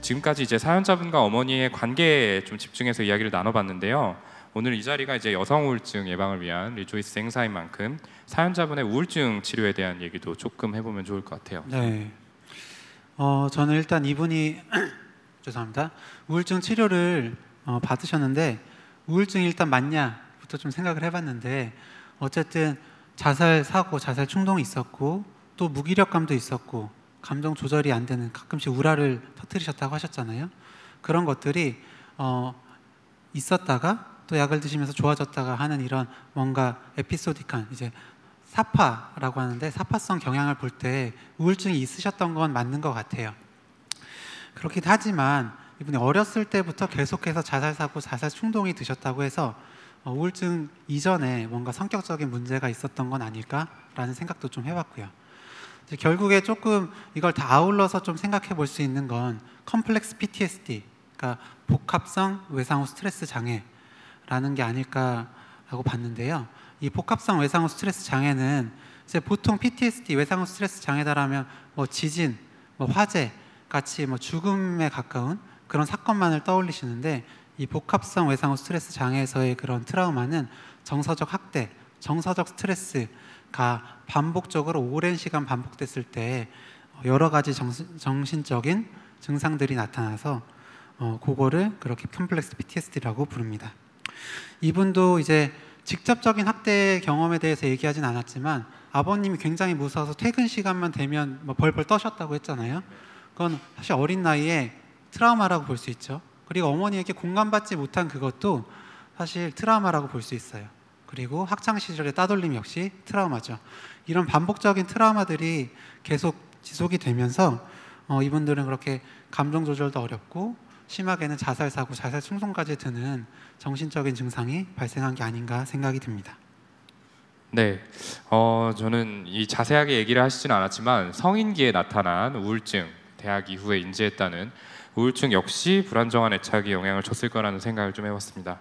지금까지 이제 사연자분과 어머니의 관계에 좀 집중해서 이야기를 나눠봤는데요. 오늘 이 자리가 이제 여성 우울증 예방을 위한 리조이스 행사인 만큼 사연자분의 우울증 치료에 대한 얘기도 조금 해보면 좋을 것 같아요. 네. 어, 저는 일단 이분이 죄송합니다. 우울증 치료를 어, 받으셨는데 우울증이 일단 맞냐부터 좀 생각을 해봤는데 어쨌든 자살 사고, 자살 충동이 있었고 또 무기력감도 있었고 감정 조절이 안 되는 가끔씩 우라를 터뜨리셨다고 하셨잖아요. 그런 것들이 어, 있었다가 또 약을 드시면서 좋아졌다가 하는 이런 뭔가 에피소딕한 이제 사파라고 하는데 사파성 경향을 볼 때 우울증이 있으셨던 건 맞는 것 같아요. 그렇긴 하지만 이분이 어렸을 때부터 계속해서 자살 사고, 자살 충동이 드셨다고 해서 어, 우울증 이전에 뭔가 성격적인 문제가 있었던 건 아닐까라는 생각도 좀 해봤고요. 결국에 조금 이걸 다 아울러서 좀 생각해 볼 수 있는 건 컴플렉스 PTSD, 그러니까 복합성 외상후 스트레스 장애라는 게 아닐까라고 봤는데요. 이 복합성 외상후 스트레스 장애는 이제 보통 PTSD 외상후 스트레스 장애다라면 뭐 지진, 뭐 화재 같이 뭐 죽음에 가까운 그런 사건만을 떠올리시는데 이 복합성 외상후 스트레스 장애에서의 그런 트라우마는 정서적 학대, 정서적 스트레스 가 반복적으로 오랜 시간 반복됐을 때 여러 가지 정신, 적인 증상들이 나타나서 어, 그거를 그렇게 컴플렉스 PTSD라고 부릅니다. 이분도 이제 직접적인 학대 경험에 대해서 얘기하진 않았지만 아버님이 굉장히 무서워서 퇴근 시간만 되면 뭐 벌벌 떠셨다고 했잖아요. 그건 사실 어린 나이에 트라우마라고 볼 수 있죠. 그리고 어머니에게 공감받지 못한 그것도 사실 트라우마라고 볼 수 있어요. 그리고 학창 시절의 따돌림 역시 트라우마죠. 이런 반복적인 트라우마들이 계속 지속이 되면서 어, 이분들은 그렇게 감정 조절도 어렵고 심하게는 자살 사고, 자살 충동까지 드는 정신적인 증상이 발생한 게 아닌가 생각이 듭니다. 네, 어, 저는 이 자세하게 얘기를 하시진 않았지만 성인기에 나타난 우울증, 대학 이후에 인지했다는 우울증 역시 불안정한 애착이 영향을 줬을 거라는 생각을 좀 해봤습니다.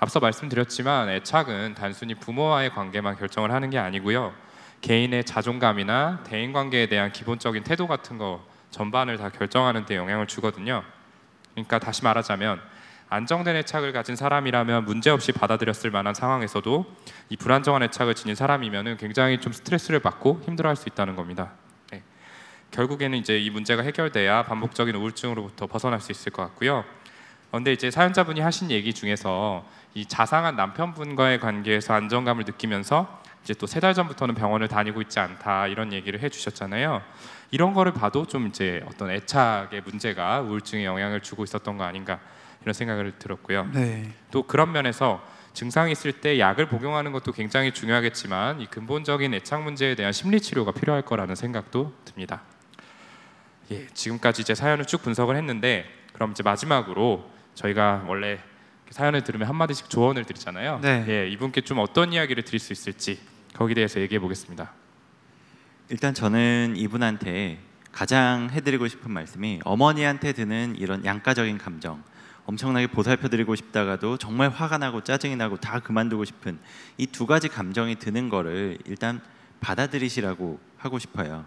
앞서 말씀드렸지만 애착은 단순히 부모와의 관계만 결정을 하는 게 아니고요. 개인의 자존감이나 대인 관계에 대한 기본적인 태도 같은 거 전반을 다 결정하는 데 영향을 주거든요. 그러니까 다시 말하자면 안정된 애착을 가진 사람이라면 문제없이 받아들였을 만한 상황에서도 이 불안정한 애착을 지닌 사람이면 굉장히 좀 스트레스를 받고 힘들어할 수 있다는 겁니다. 결국에는 이제 이 문제가 해결돼야 반복적인 우울증으로부터 벗어날 수 있을 것 같고요. 그런데 이제 사연자분이 하신 얘기 중에서 이 자상한 남편분과의 관계에서 안정감을 느끼면서 이제 또 세 달 전부터는 병원을 다니고 있지 않다 이런 얘기를 해주셨잖아요. 이런 거를 봐도 좀 이제 어떤 애착의 문제가 우울증에 영향을 주고 있었던 거 아닌가 이런 생각을 들었고요. 네. 또 그런 면에서 증상이 있을 때 약을 복용하는 것도 굉장히 중요하겠지만 이 근본적인 애착 문제에 대한 심리 치료가 필요할 거라는 생각도 듭니다. 예, 지금까지 이제 사연을 쭉 분석을 했는데 그럼 이제 마지막으로 저희가 원래 사연을 들으면 한 마디씩 조언을 드리잖아요. 네. 예, 이분께 좀 어떤 이야기를 드릴 수 있을지 거기에 대해서 얘기해 보겠습니다. 일단 저는 이분한테 가장 해드리고 싶은 말씀이 어머니한테 드는 이런 양가적인 감정 엄청나게 보살펴드리고 싶다가도 정말 화가 나고 짜증이 나고 다 그만두고 싶은 이 두 가지 감정이 드는 거를 일단 받아들이시라고 하고 싶어요.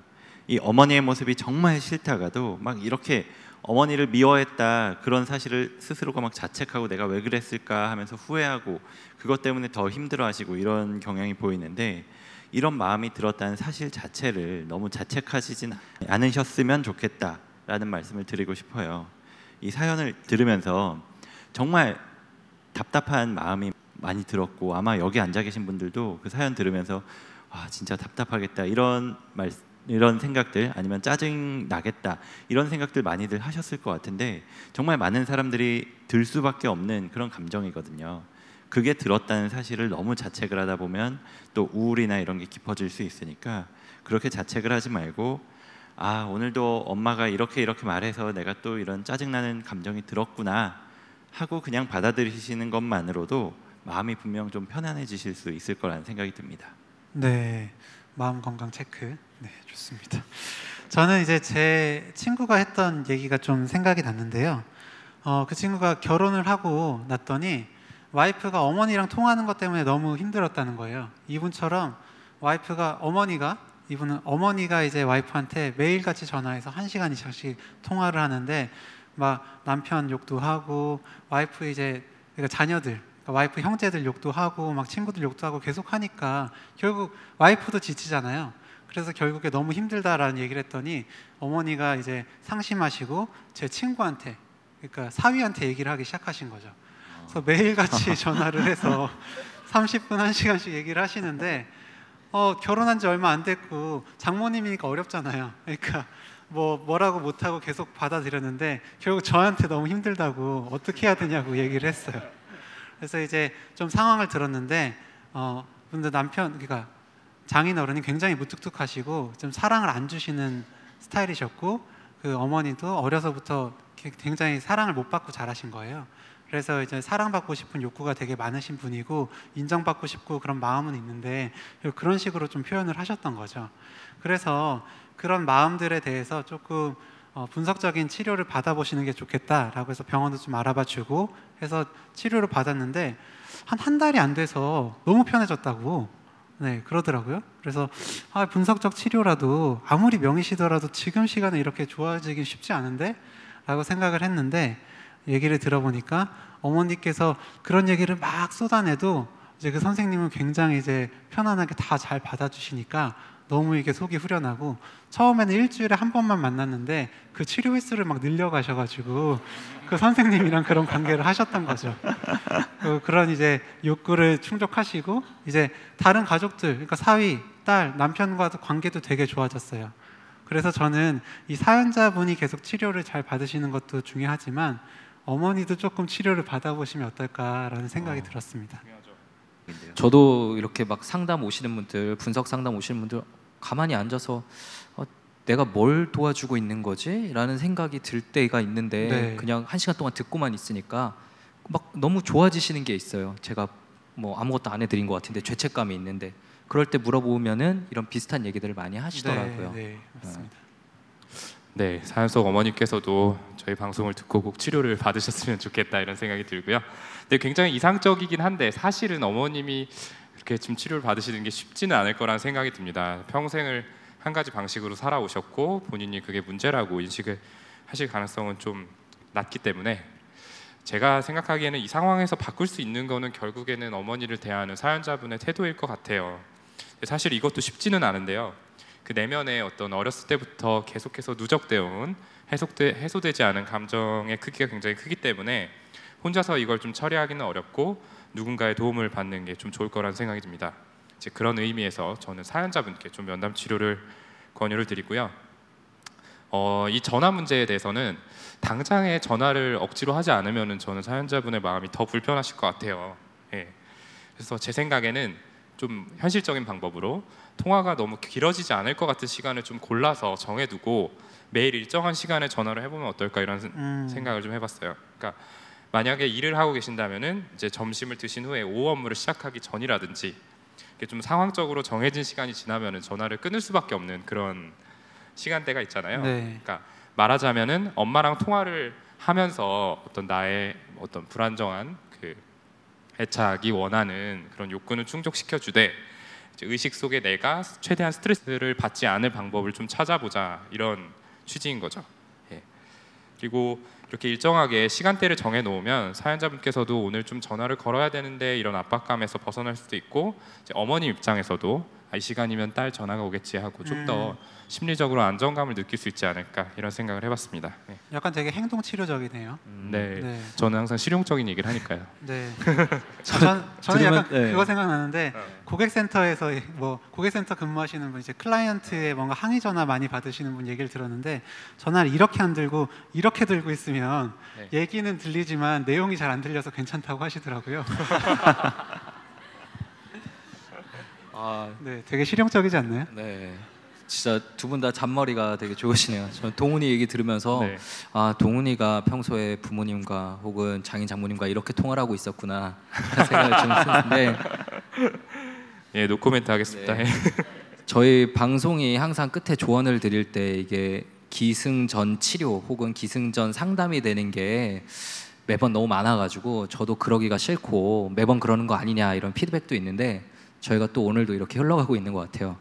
이 어머니의 모습이 정말 싫다가도 막 이렇게 어머니를 미워했다 그런 사실을 스스로가 막 자책하고 내가 왜 그랬을까 하면서 후회하고 그것 때문에 더 힘들어하시고 이런 경향이 보이는데 이런 마음이 들었다는 사실 자체를 너무 자책하시진 않으셨으면 좋겠다라는 말씀을 드리고 싶어요. 이 사연을 들으면서 정말 답답한 마음이 많이 들었고 아마 여기 앉아 계신 분들도 그 사연 들으면서 와 진짜 답답하겠다 이런 말 이런 생각들 아니면 짜증 나겠다 이런 생각들 많이들 하셨을 것 같은데 정말 많은 사람들이 들 수밖에 없는 그런 감정이거든요. 그게 들었다는 사실을 너무 자책을 하다 보면 또 우울이나 이런 게 깊어질 수 있으니까 그렇게 자책을 하지 말고 아 오늘도 엄마가 이렇게 이렇게 말해서 내가 또 이런 짜증나는 감정이 들었구나 하고 그냥 받아들이시는 것만으로도 마음이 분명 좀 편안해지실 수 있을 거라는 생각이 듭니다. 네, 마음 건강 체크. 네, 좋습니다. 저는 이제 제 친구가 했던 얘기가 좀 생각이 났는데요. 어, 그 친구가 결혼을 하고 났더니 와이프가 어머니랑 통하는 것 때문에 너무 힘들었다는 거예요. 이분처럼 와이프가 어머니가 이분은 어머니가 이제 와이프한테 매일같이 전화해서 한 시간 이상씩 통화를 하는데 막 남편 욕도 하고 와이프 이제 그러니까 자녀들 그러니까 와이프 형제들 욕도 하고 막 친구들 욕도 하고 계속 하니까 결국 와이프도 지치잖아요. 그래서 결국에 너무 힘들다라는 얘기를 했더니 어머니가 이제 상심하시고 제 친구한테 그러니까 사위한테 얘기를 하기 시작하신 거죠. 그래서 매일같이 전화를 해서 30분 1시간씩 얘기를 하시는데 어, 결혼한 지 얼마 안 됐고 장모님이니까 어렵잖아요. 그러니까 뭐 뭐라고 못 하고 계속 받아들였는데 결국 저한테 너무 힘들다고 어떻게 해야 되냐고 얘기를 했어요. 그래서 이제 좀 상황을 들었는데 어 근데 남편 그러니까 장인 어른이 굉장히 무뚝뚝하시고 좀 사랑을 안 주시는 스타일이셨고 그 어머니도 어려서부터 굉장히 사랑을 못 받고 자라신 거예요. 그래서 이제 사랑받고 싶은 욕구가 되게 많으신 분이고 인정받고 싶고 그런 마음은 있는데 그런 식으로 좀 표현을 하셨던 거죠. 그래서 그런 마음들에 대해서 조금 어, 분석적인 치료를 받아보시는 게 좋겠다라고 해서 병원도 좀 알아봐주고 해서 치료를 받았는데 한 한 달이 안 돼서 너무 편해졌다고 네 그러더라고요. 그래서 아, 분석적 치료라도 아무리 명의시더라도 지금 시간에 이렇게 좋아지긴 쉽지 않은데 라고 생각을 했는데 얘기를 들어보니까 어머니께서 그런 얘기를 막 쏟아내도 이제 그 선생님은 굉장히 이제 편안하게 다 잘 받아주시니까 너무 이게 속이 후련하고 처음에는 일주일에 한 번만 만났는데 그 치료 횟수를 막 늘려가셔가지고 그 선생님이랑 그런 관계를 하셨던 거죠. 그 그런 이제 욕구를 충족하시고 이제 다른 가족들, 그러니까 사위, 딸, 남편과도 관계도 되게 좋아졌어요. 그래서 저는 이 사연자분이 계속 치료를 잘 받으시는 것도 중요하지만 어머니도 조금 치료를 받아보시면 어떨까라는 생각이 어. 들었습니다. 저도 이렇게 막 상담 오시는 분들 분석 상담 오시는 분들 가만히 앉아서 어, 내가 뭘 도와주고 있는 거지?라는 생각이 들 때가 있는데 네. 그냥 한 시간 동안 듣고만 있으니까 막 너무 좋아지시는 게 있어요. 제가 뭐 아무것도 안 해드린 것 같은데 죄책감이 있는데 그럴 때 물어보면은 이런 비슷한 얘기들을 많이 하시더라고요. 네, 네 맞습니다. 네, 사연 속 어머니께서도 저희 방송을 듣고 꼭 치료를 받으셨으면 좋겠다 이런 생각이 들고요. 근데 굉장히 이상적이긴 한데 사실은 어머님이 이렇게 지금 치료를 받으시는 게 쉽지는 않을 거라는 생각이 듭니다. 평생을 한 가지 방식으로 살아오셨고 본인이 그게 문제라고 인식을 하실 가능성은 좀 낮기 때문에 제가 생각하기에는 이 상황에서 바꿀 수 있는 거는 결국에는 어머니를 대하는 사연자분의 태도일 것 같아요. 사실 이것도 쉽지는 않은데요. 그 내면에 어떤 어렸을 때부터 계속해서 누적되어 온 해소되, 해소되지 않은 감정의 크기가 굉장히 크기 때문에 혼자서 이걸 좀 처리하기는 어렵고 누군가의 도움을 받는 게 좀 좋을 거라는 생각이 듭니다. 이제 그런 의미에서 저는 사연자분께 좀 면담 치료를 권유를 드리고요. 어, 이 전화 문제에 대해서는 당장에 전화를 억지로 하지 않으면은 저는 사연자분의 마음이 더 불편하실 것 같아요. 예. 그래서 제 생각에는 좀 현실적인 방법으로 통화가 너무 길어지지 않을 것 같은 시간을 좀 골라서 정해두고 매일 일정한 시간에 전화를 해보면 어떨까 이런 음. 생각을 좀 해봤어요. 그러니까 만약에 일을 하고 계신다면은 이제 점심을 드신 후에 오후 업무를 시작하기 전이라든지 이렇게 좀 상황적으로 정해진 시간이 지나면은 전화를 끊을 수밖에 없는 그런 시간대가 있잖아요. 네. 그러니까 말하자면은 엄마랑 통화를 하면서 어떤 나의 어떤 불안정한 그 애착이 원하는 그런 욕구는 충족시켜 주되 의식 속에 내가 최대한 스트레스를 받지 않을 방법을 좀 찾아보자 이런 취지인 거죠. 예. 그리고 이렇게 일정하게 시간대를 정해 놓으면 사연자분께서도 오늘 좀 전화를 걸어야 되는데 이런 압박감에서 벗어날 수도 있고 어머님 입장에서도 아, 이 시간이면 딸 전화가 오겠지 하고 좀 더 심리적으로 안정감을 느낄 수 있지 않을까 이런 생각을 해봤습니다. 네. 약간 되게 행동 치료적이네요. 네. 네. 저는 항상 실용적인 얘기를 하니까요. 네. 전, 저는 들으면- 약간 네. 그거 생각나는데 네. 고객센터에서 뭐 고객센터 근무하시는 분 이제 클라이언트의 뭔가 항의 전화 많이 받으시는 분 얘기를 들었는데 전화를 이렇게 안 들고 이렇게 들고 있으면 네. 얘기는 들리지만 내용이 잘 안 들려서 괜찮다고 하시더라고요. 아, 네, 되게 실용적이지 않나요? 네. 진짜 두 분 다 잔머리가 되게 좋으시네요. 저는 동훈이 얘기 들으면서 네. 아 동훈이가 평소에 부모님과 혹은 장인 장모님과 이렇게 통화를 하고 있었구나 하는 생각을 좀 했는데 예, 노코멘트 하겠습니다. 네. 저희 방송이 항상 끝에 조언을 드릴 때 이게 기승전 치료 혹은 기승전 상담이 되는 게 매번 너무 많아가지고 저도 그러기가 싫고 매번 그러는 거 아니냐 이런 피드백도 있는데 저희가 또 오늘도 이렇게 흘러가고 있는 것 같아요.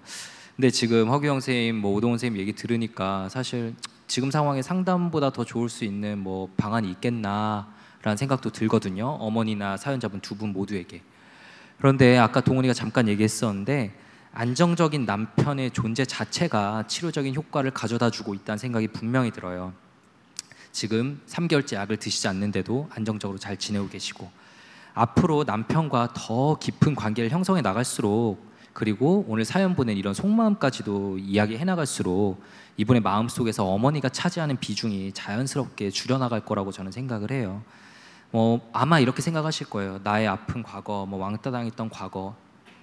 근데 지금 허규영 선생님, 뭐 오동훈 선생님 얘기 들으니까 사실 지금 상황에 상담보다 더 좋을 수 있는 뭐 방안이 있겠나라는 생각도 들거든요. 어머니나 사연자분 두 분 모두에게. 그런데 아까 동훈이가 잠깐 얘기했었는데 안정적인 남편의 존재 자체가 치료적인 효과를 가져다 주고 있다는 생각이 분명히 들어요. 지금 3개월째 약을 드시지 않는데도 안정적으로 잘 지내고 계시고 앞으로 남편과 더 깊은 관계를 형성해 나갈수록 그리고 오늘 사연 보낸 이런 속마음까지도 이야기해 나갈수록 이분의 마음 속에서 어머니가 차지하는 비중이 자연스럽게 줄여나갈 거라고 저는 생각을 해요. 뭐 아마 이렇게 생각하실 거예요. 나의 아픈 과거, 뭐 왕따 당했던 과거.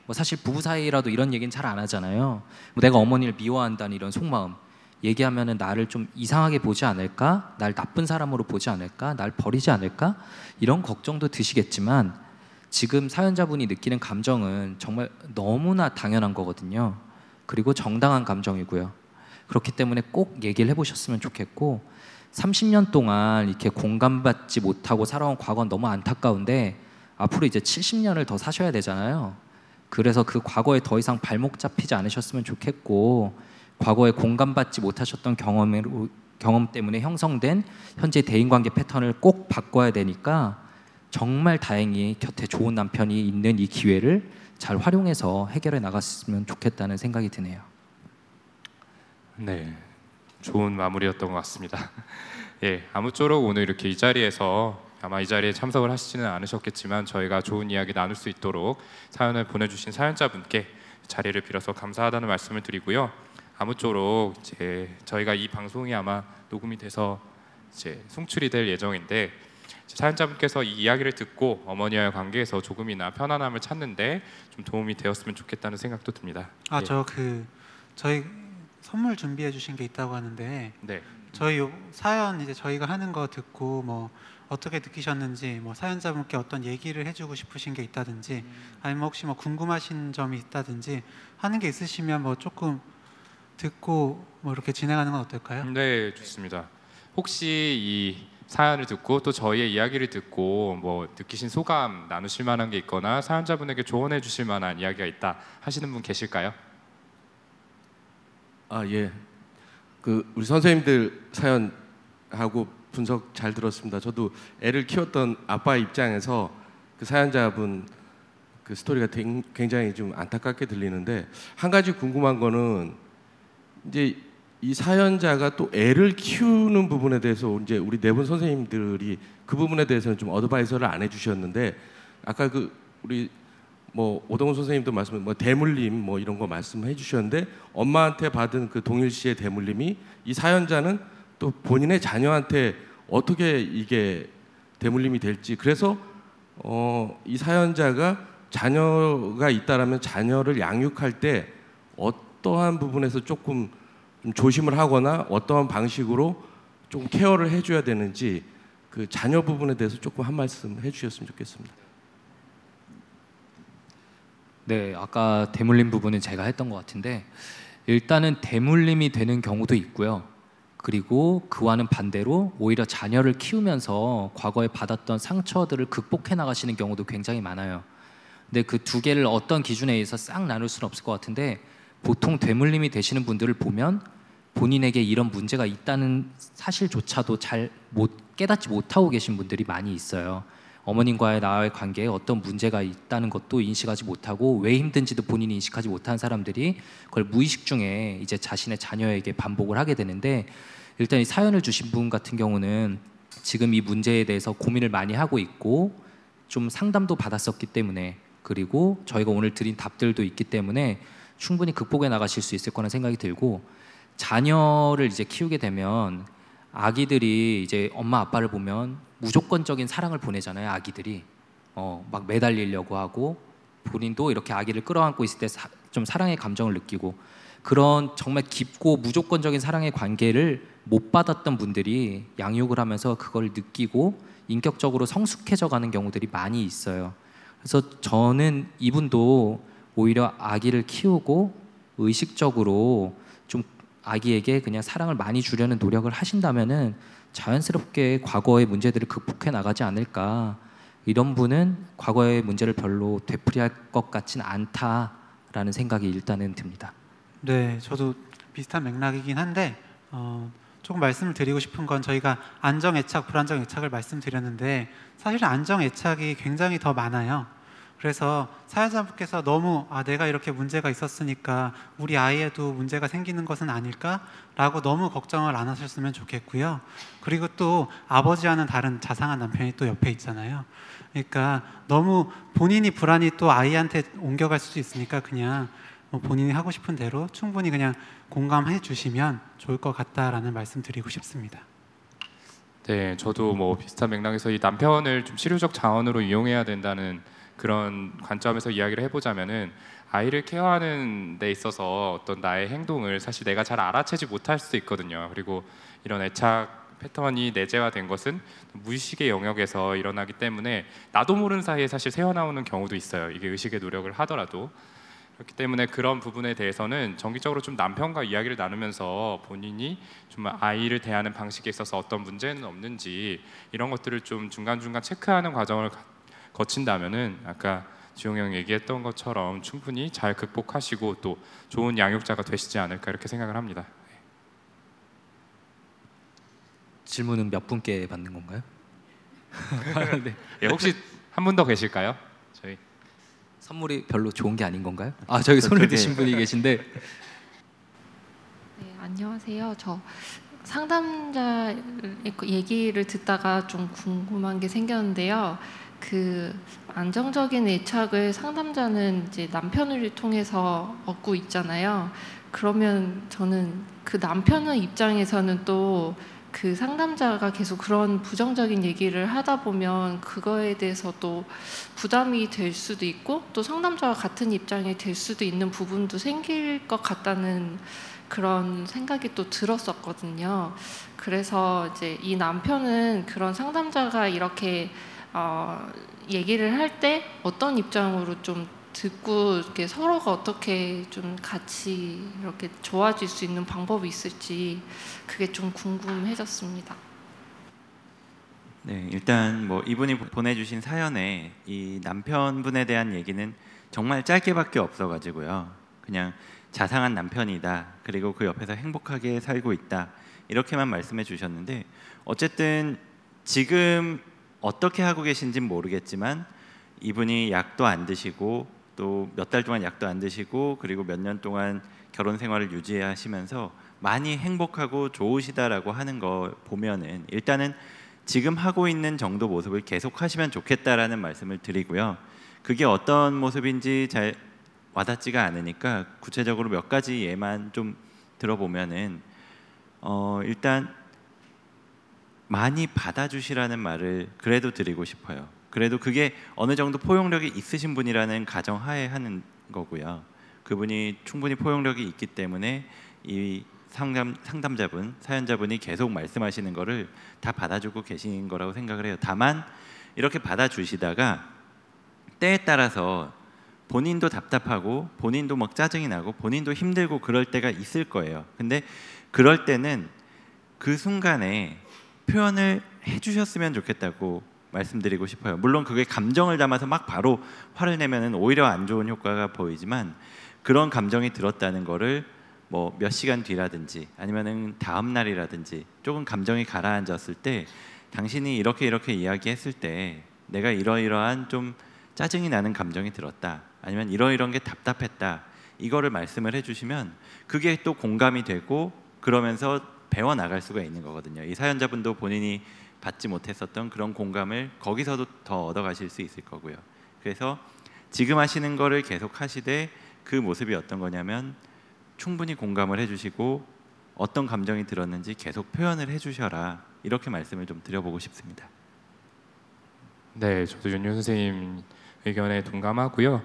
뭐 사실 부부 사이라도 이런 얘기는 잘 안 하잖아요. 뭐 내가 어머니를 미워한다는 이런 속마음 얘기하면은 나를 좀 이상하게 보지 않을까, 날 나쁜 사람으로 보지 않을까, 날 버리지 않을까 이런 걱정도 드시겠지만 지금 사연자분이 느끼는 감정은 정말 너무나 당연한 거거든요. 그리고 정당한 감정이고요. 그렇기 때문에 꼭 얘기를 해보셨으면 좋겠고 30년 동안 이렇게 공감받지 못하고 살아온 과거는 너무 안타까운데 앞으로 이제 70년을 더 사셔야 되잖아요. 그래서 그 과거에 더 이상 발목 잡히지 않으셨으면 좋겠고 과거에 공감받지 못하셨던 경험으로 경험 때문에 형성된 현재 대인관계 패턴을 꼭 바꿔야 되니까 정말 다행히 곁에 좋은 남편이 있는 이 기회를 잘 활용해서 해결해 나갔으면 좋겠다는 생각이 드네요. 네, 좋은 마무리였던 것 같습니다. 예, 아무쪼록 오늘 이렇게 이 자리에서 아마 이 자리에 참석을 하시지는 않으셨겠지만 저희가 좋은 이야기 나눌 수 있도록 사연을 보내주신 사연자분께 자리를 빌어서 감사하다는 말씀을 드리고요. 아무쪼록 이제 저희가 이 방송이 아마 녹음이 돼서 이제 송출이 될 예정인데 사연자분께서 이 이야기를 듣고 어머니와의 관계에서 조금이나 편안함을 찾는데 좀 도움이 되었으면 좋겠다는 생각도 듭니다. 아 예. 저그 저희 선물 준비해 주신 게 있다고 하는데 네. 저희 요 사연 이제 저희가 하는 거 듣고 뭐 어떻게 느끼셨는지 뭐 사연자분께 어떤 얘기를 해주고 싶으신 게 있다든지 아니면 혹시 뭐 궁금하신 점이 있다든지 하는 게 있으시면 뭐 조금 듣고 뭐 이렇게 진행하는 건 어떨까요? 네, 좋습니다. 혹시 이 사연을 듣고 또 저희의 이야기를 듣고 뭐 느끼신 소감 나누실 만한 게 있거나 사연자분에게 조언해 주실 만한 이야기가 있다 하시는 분 계실까요? 아 예. 그 우리 선생님들 사연 하고 분석 잘 들었습니다. 저도 애를 키웠던 아빠 입장에서 그 사연자분 그 스토리가 댕- 굉장히 좀 안타깝게 들리는데 한 가지 궁금한 거는 이제 이 사연자가 또 애를 키우는 부분에 대해서 이제 우리 네 분 선생님들이 그 부분에 대해서는 좀 어드바이서를 안 해주셨는데 아까 그 우리 뭐 오동훈 선생님도 말씀 뭐 대물림 뭐 이런 거 말씀해 주셨는데 엄마한테 받은 그 동일 씨의 대물림이 이 사연자는 또 본인의 자녀한테 어떻게 이게 대물림이 될지 그래서 어 이 사연자가 자녀가 있다라면 자녀를 양육할 때 어 떠한 부분에서 조금 좀 조심을 하거나 어떠한 방식으로 좀 케어를 해줘야 되는지 그 자녀 부분에 대해서 조금 한 말씀 해주셨으면 좋겠습니다. 네, 아까 대물림 부분은 제가 했던 것 같은데 일단은 대물림이 되는 경우도 있고요. 그리고 그와는 반대로 오히려 자녀를 키우면서 과거에 받았던 상처들을 극복해 나가시는 경우도 굉장히 많아요. 근데 그 두 개를 어떤 기준에 의해서 싹 나눌 수는 없을 것 같은데 보통 대물림이 되시는 분들을 보면 본인에게 이런 문제가 있다는 사실조차도 잘 못 깨닫지 못하고 계신 분들이 많이 있어요. 어머님과의 나와의 관계에 어떤 문제가 있다는 것도 인식하지 못하고 왜 힘든지도 본인이 인식하지 못한 사람들이 그걸 무의식 중에 이제 자신의 자녀에게 반복을 하게 되는데 일단 이 사연을 주신 분 같은 경우는 지금 이 문제에 대해서 고민을 많이 하고 있고 좀 상담도 받았었기 때문에 그리고 저희가 오늘 드린 답들도 있기 때문에 충분히 극복해 나가실 수 있을 거라는 생각이 들고 자녀를 이제 키우게 되면 아기들이 이제 엄마 아빠를 보면 무조건적인 사랑을 보내잖아요. 아기들이 어, 막 매달리려고 하고 본인도 이렇게 아기를 끌어안고 있을 때 좀 사랑의 감정을 느끼고 그런 정말 깊고 무조건적인 사랑의 관계를 못 받았던 분들이 양육을 하면서 그걸 느끼고 인격적으로 성숙해져 가는 경우들이 많이 있어요. 그래서 저는 이분도 오히려 아기를 키우고 의식적으로 좀 아기에게 그냥 사랑을 많이 주려는 노력을 하신다면은 자연스럽게 과거의 문제들을 극복해 나가지 않을까. 이런 분은 과거의 문제를 별로 되풀이할 것 같진 않다라는 생각이 일단은 듭니다. 네, 저도 비슷한 맥락이긴 한데 어, 조금 말씀을 드리고 싶은 건 저희가 안정 애착, 불안정 애착을 말씀드렸는데 사실은 안정 애착이 굉장히 더 많아요. 그래서 사연자분께서 너무 아 내가 이렇게 문제가 있었으니까 우리 아이에도 문제가 생기는 것은 아닐까라고 너무 걱정을 안 하셨으면 좋겠고요. 그리고 또 아버지와는 다른 자상한 남편이 또 옆에 있잖아요. 그러니까 너무 본인이 불안이 또 아이한테 옮겨갈 수도 있으니까 그냥 뭐 본인이 하고 싶은 대로 충분히 그냥 공감해 주시면 좋을 것 같다라는 말씀 드리고 싶습니다. 네, 저도 뭐 비슷한 맥락에서 이 남편을 좀 치료적 자원으로 이용해야 된다는 그런 관점에서 이야기를 해보자면은 아이를 케어하는 데 있어서 어떤 나의 행동을 사실 내가 잘 알아채지 못할 수도 있거든요. 그리고 이런 애착 패턴이 내재화된 것은 무의식의 영역에서 일어나기 때문에 나도 모르는 사이에 사실 새어나오는 경우도 있어요. 이게 의식의 노력을 하더라도 그렇기 때문에 그런 부분에 대해서는 정기적으로 좀 남편과 이야기를 나누면서 본인이 좀 아이를 대하는 방식에 있어서 어떤 문제는 없는지 이런 것들을 좀 중간 중간 체크하는 과정을 가- 거친다면은 아까 지용 형 얘기했던 것처럼 충분히 잘 극복하시고 또 좋은 양육자가 되시지 않을까 이렇게 생각을 합니다. 질문은 몇 분께 받는 건가요? 네. 예, 혹시 한 분 더 계실까요? 저희 선물이 별로 좋은 게 아닌 건가요? 아 저기 손을 드신 분이 계신데 네, 안녕하세요. 저 상담자 얘기를 듣다가 좀 궁금한 게 생겼는데요. 그 안정적인 애착을 상담자는 이제 남편을 통해서 얻고 있잖아요. 그러면 저는 그 남편의 입장에서는 또 그 상담자가 계속 그런 부정적인 얘기를 하다 보면 그거에 대해서 또 부담이 될 수도 있고 또 상담자와 같은 입장이 될 수도 있는 부분도 생길 것 같다는 그런 생각이 또 들었었거든요. 그래서 이제 이 남편은 그런 상담자가 이렇게 어, 얘기를 할 때 어떤 입장으로 좀 듣고 이렇게 서로가 어떻게 좀 같이 이렇게 좋아질 수 있는 방법이 있을지 그게 좀 궁금해졌습니다. 네, 일단 뭐 이분이 보내주신 사연에 이 남편분에 대한 얘기는 정말 짧게밖에 없어가지고요. 그냥 자상한 남편이다. 그리고 그 옆에서 행복하게 살고 있다. 이렇게만 말씀해 주셨는데 어쨌든 지금 어떻게 하고 계신진 모르겠지만 이분이 약도 안 드시고 또 몇 달 동안 약도 안 드시고 그리고 몇 년 동안 결혼 생활을 유지하시면서 많이 행복하고 좋으시다라고 하는 거 보면은 일단은 지금 하고 있는 정도 모습을 계속 하시면 좋겠다라는 말씀을 드리고요. 그게 어떤 모습인지 잘 와닿지가 않으니까 구체적으로 몇 가지 예만 좀 들어보면은 어 일단 많이 받아주시라는 말을 그래도 드리고 싶어요. 그래도 그게 어느 정도 포용력이 있으신 분이라는 가정하에 하는 거고요. 그분이 충분히 포용력이 있기 때문에 이 상담 상담자분 사연자분이 계속 말씀하시는 거를 다 받아주고 계신 거라고 생각을 해요. 다만 이렇게 받아주시다가 때에 따라서 본인도 답답하고 본인도 막 짜증이 나고 본인도 힘들고 그럴 때가 있을 거예요. 근데 그럴 때는 그 순간에 표현을 해주셨으면 좋겠다고 말씀드리고 싶어요. 물론 그게 감정을 담아서 막 바로 화를 내면은 오히려 안 좋은 효과가 보이지만 그런 감정이 들었다는 거를 뭐 몇 시간 뒤라든지 아니면은 다음 날이라든지 조금 감정이 가라앉았을 때 당신이 이렇게 이렇게 이야기했을 때 내가 이러이러한 좀 짜증이 나는 감정이 들었다 아니면 이러이러한 게 답답했다 이거를 말씀을 해주시면 그게 또 공감이 되고 그러면서 배워 나갈 수가 있는 거거든요. 이 사연자분도 본인이 받지 못했었던 그런 공감을 거기서도 더 얻어 가실 수 있을 거고요. 그래서 지금 하시는 거를 계속 하시되 그 모습이 어떤 거냐면 충분히 공감을 해 주시고 어떤 감정이 들었는지 계속 표현을 해 주셔라 이렇게 말씀을 좀 드려보고 싶습니다. 네, 저도 윤유 선생님 의견에 동감하고요.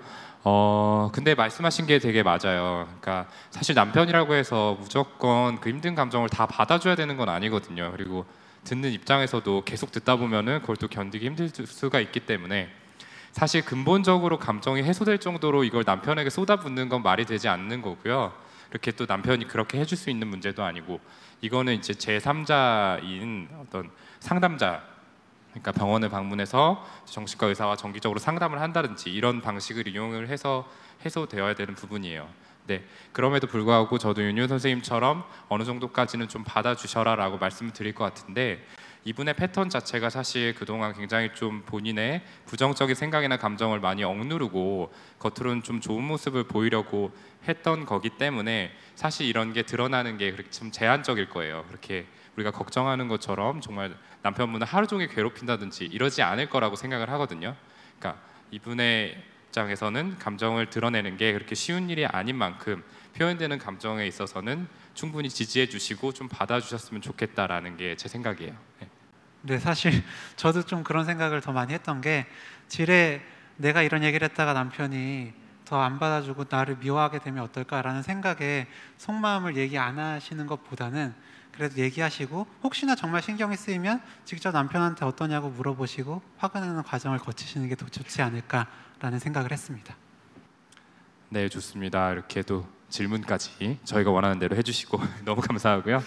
어, 근데 말씀하신 게 되게 맞아요. 그러니까 사실 남편이라고 해서 무조건 그 힘든 감정을 다 받아줘야 되는 건 아니거든요. 그리고 듣는 입장에서도 계속 듣다 보면은 그걸 또 견디기 힘들 수가 있기 때문에 사실 근본적으로 감정이 해소될 정도로 이걸 남편에게 쏟아붓는 건 말이 되지 않는 거고요. 이렇게 또 남편이 그렇게 해줄 수 있는 문제도 아니고 이거는 이제 제 3자인 어떤 상담자 그러니까 병원을 방문해서 정신과 의사와 정기적으로 상담을 한다든지 이런 방식을 이용을 해서 해소되어야 되는 부분이에요. 네, 그럼에도 불구하고 저도 윤윤 선생님처럼 어느 정도까지는 좀 받아주셔라라고 말씀을 드릴 것 같은데 이분의 패턴 자체가 사실 그동안 굉장히 좀 본인의 부정적인 생각이나 감정을 많이 억누르고 겉으로는 좀 좋은 모습을 보이려고 했던 거기 때문에 사실 이런 게 드러나는 게 그렇게 좀 제한적일 거예요. 그렇게 우리가 걱정하는 것처럼 정말 남편분을 하루 종일 괴롭힌다든지 이러지 않을 거라고 생각을 하거든요. 그러니까 이분의 입장에서는 감정을 드러내는 게 그렇게 쉬운 일이 아닌 만큼 표현되는 감정에 있어서는 충분히 지지해 주시고 좀 받아 주셨으면 좋겠다라는 게 제 생각이에요. 네. 네, 사실 저도 좀 그런 생각을 더 많이 했던 게 지레 내가 이런 얘기를 했다가 남편이 더 안 받아주고 나를 미워하게 되면 어떨까라는 생각에 속마음을 얘기 안 하시는 것보다는 그래도 얘기하시고 혹시나 정말 신경이 쓰이면 직접 남편한테 어떠냐고 물어보시고 화가 나는 과정을 거치시는 게 더 좋지 않을까라는 생각을 했습니다. 네, 좋습니다. 이렇게 또 질문까지 저희가 원하는 대로 해주시고 너무 감사하고요.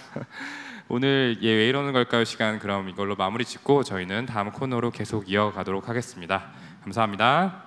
오늘 얘왜 이러는 걸까요 시간 그럼 이걸로 마무리 짓고 저희는 다음 코너로 계속 이어가도록 하겠습니다. 감사합니다.